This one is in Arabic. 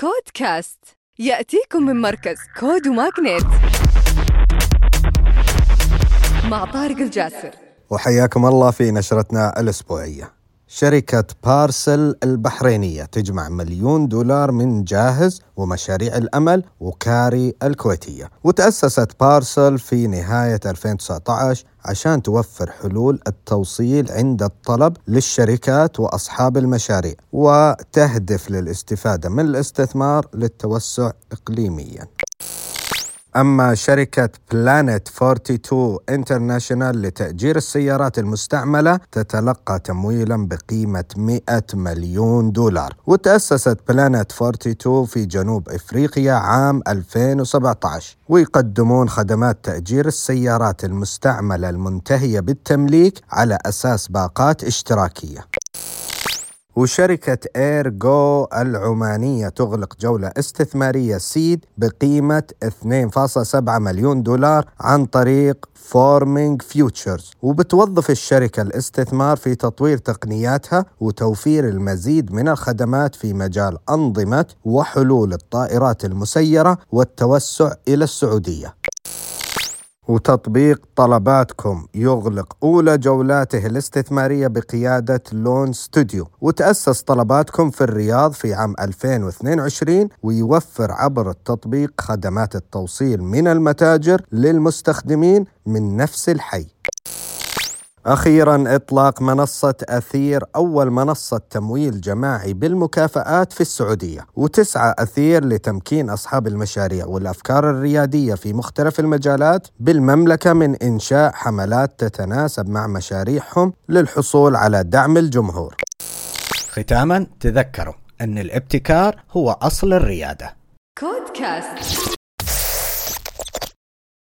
كود كاست يأتيكم من مركز كود وماغنيت مع طارق الجاسر. وحياكم الله في نشرتنا الأسبوعية. شركة بارسل البحرينية تجمع مليون دولار من جاهز ومشاريع الأمل وكاري الكويتية. وتأسست بارسل في نهاية 2019 عشان توفر حلول التوصيل عند الطلب للشركات وأصحاب المشاريع وتهدف للاستفادة من الاستثمار للتوسع إقليمياً. أما شركة Planet 42 International لتأجير السيارات المستعملة تتلقى تمويلا بقيمة 100 مليون دولار. وتأسست Planet 42 في جنوب إفريقيا عام 2017 ويقدمون خدمات تأجير السيارات المستعملة المنتهية بالتمليك على أساس باقات اشتراكية. وشركة Air Go العمانية تغلق جولة استثمارية seed بقيمة 2.7 مليون دولار عن طريق Forming Futures وبتوظف الشركة الاستثمار في تطوير تقنياتها وتوفير المزيد من الخدمات في مجال أنظمة وحلول الطائرات المسيرة والتوسع إلى السعودية. وتطبيق طلباتكم يغلق أولى جولاته الاستثمارية بقيادة لون ستوديو وتأسس طلباتكم في الرياض في عام 2022 ويوفر عبر التطبيق خدمات التوصيل من المتاجر للمستخدمين من نفس الحي. أخيرا إطلاق منصة أثير أول منصة تمويل جماعي بالمكافآت في السعودية وتسعى أثير لتمكين أصحاب المشاريع والأفكار الريادية في مختلف المجالات بالمملكة من إنشاء حملات تتناسب مع مشاريعهم للحصول على دعم الجمهور. ختاما تذكروا أن الابتكار هو أصل الريادة. كود كاست